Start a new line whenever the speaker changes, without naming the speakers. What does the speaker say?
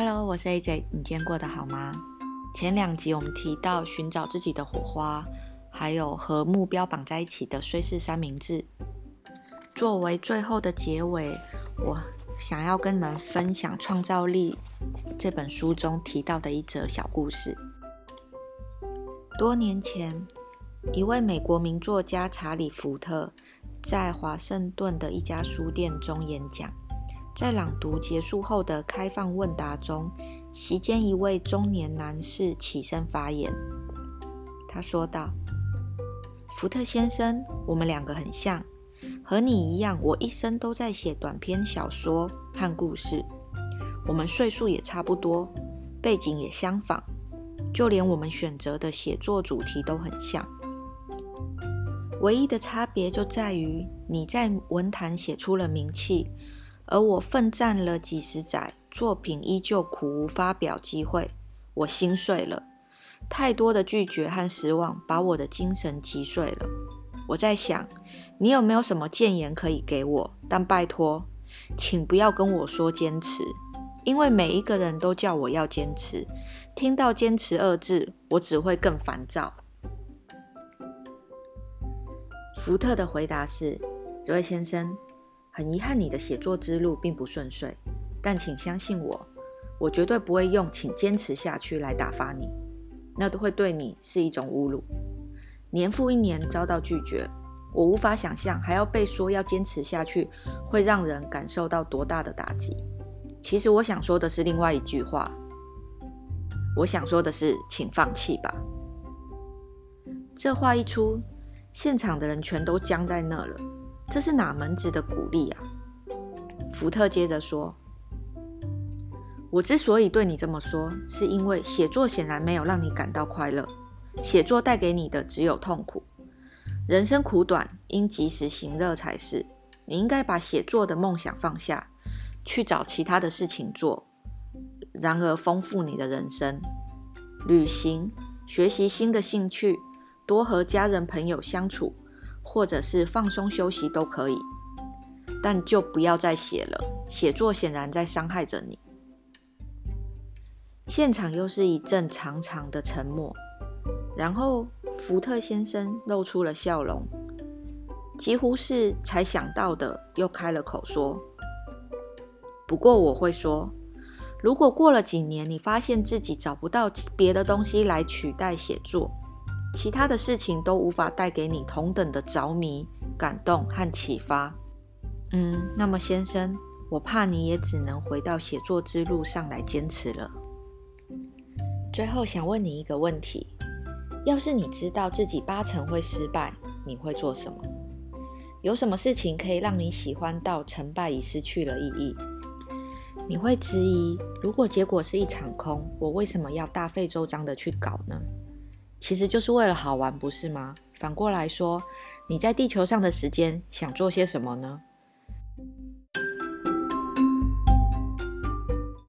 Hello，我是 AJ，你今天过得好吗？前两集我们提到寻找自己的火花，还有和目标绑在一起的虽是三明治。作为最后的结尾，我想要跟你们分享《创造力》这本书中提到的一则小故事。多年前，一位美国名作家查理·福特在华盛顿的一家书店中演讲。在朗读结束后的开放问答中，席间一位中年男士起身发言。他说道：“福特先生，我们两个很像，和你一样，我一生都在写短篇小说和故事。我们岁数也差不多，背景也相仿，就连我们选择的写作主题都很像。唯一的差别就在于你在文坛写出了名气。”而我奋战了几十载，作品依旧苦无发表机会，我心碎了。太多的拒绝和失望把我的精神击碎了。我在想，你有没有什么谏言可以给我？但拜托，请不要跟我说坚持，因为每一个人都叫我要坚持。听到“坚持”二字，我只会更烦躁。福特的回答是：“这位先生。”很遗憾，你的写作之路并不顺遂，但请相信我，我绝对不会用“请坚持下去”来打发你，那都会对你是一种侮辱。年复一年遭到拒绝，我无法想象还要被说要坚持下去，会让人感受到多大的打击。其实我想说的是另外一句话，我想说的是，请放弃吧。这话一出，现场的人全都僵在那了。这是哪门子的鼓励啊？福特接着说：“我之所以对你这么说，是因为写作显然没有让你感到快乐，写作带给你的只有痛苦。人生苦短，应及时行乐才是。你应该把写作的梦想放下，去找其他的事情做，然而丰富你的人生，旅行、学习新的兴趣，多和家人朋友相处。”或者是放松休息都可以，但就不要再写了。写作显然在伤害着你。现场又是一阵长长的沉默，然后福特先生露出了笑容，几乎是才想到的，又开了口说：“不过我会说，如果过了几年，你发现自己找不到别的东西来取代写作。”其他的事情都无法带给你同等的着迷、感动和启发。嗯，那么先生，我怕你也只能回到写作之路上来坚持了。最后想问你一个问题：要是你知道自己八成会失败，你会做什么？有什么事情可以让你喜欢到成败已失去了意义？你会质疑：如果结果是一场空，我为什么要大费周章的去搞呢？其实就是为了好玩，不是吗？反过来说，你在地球上的时间想做些什么呢？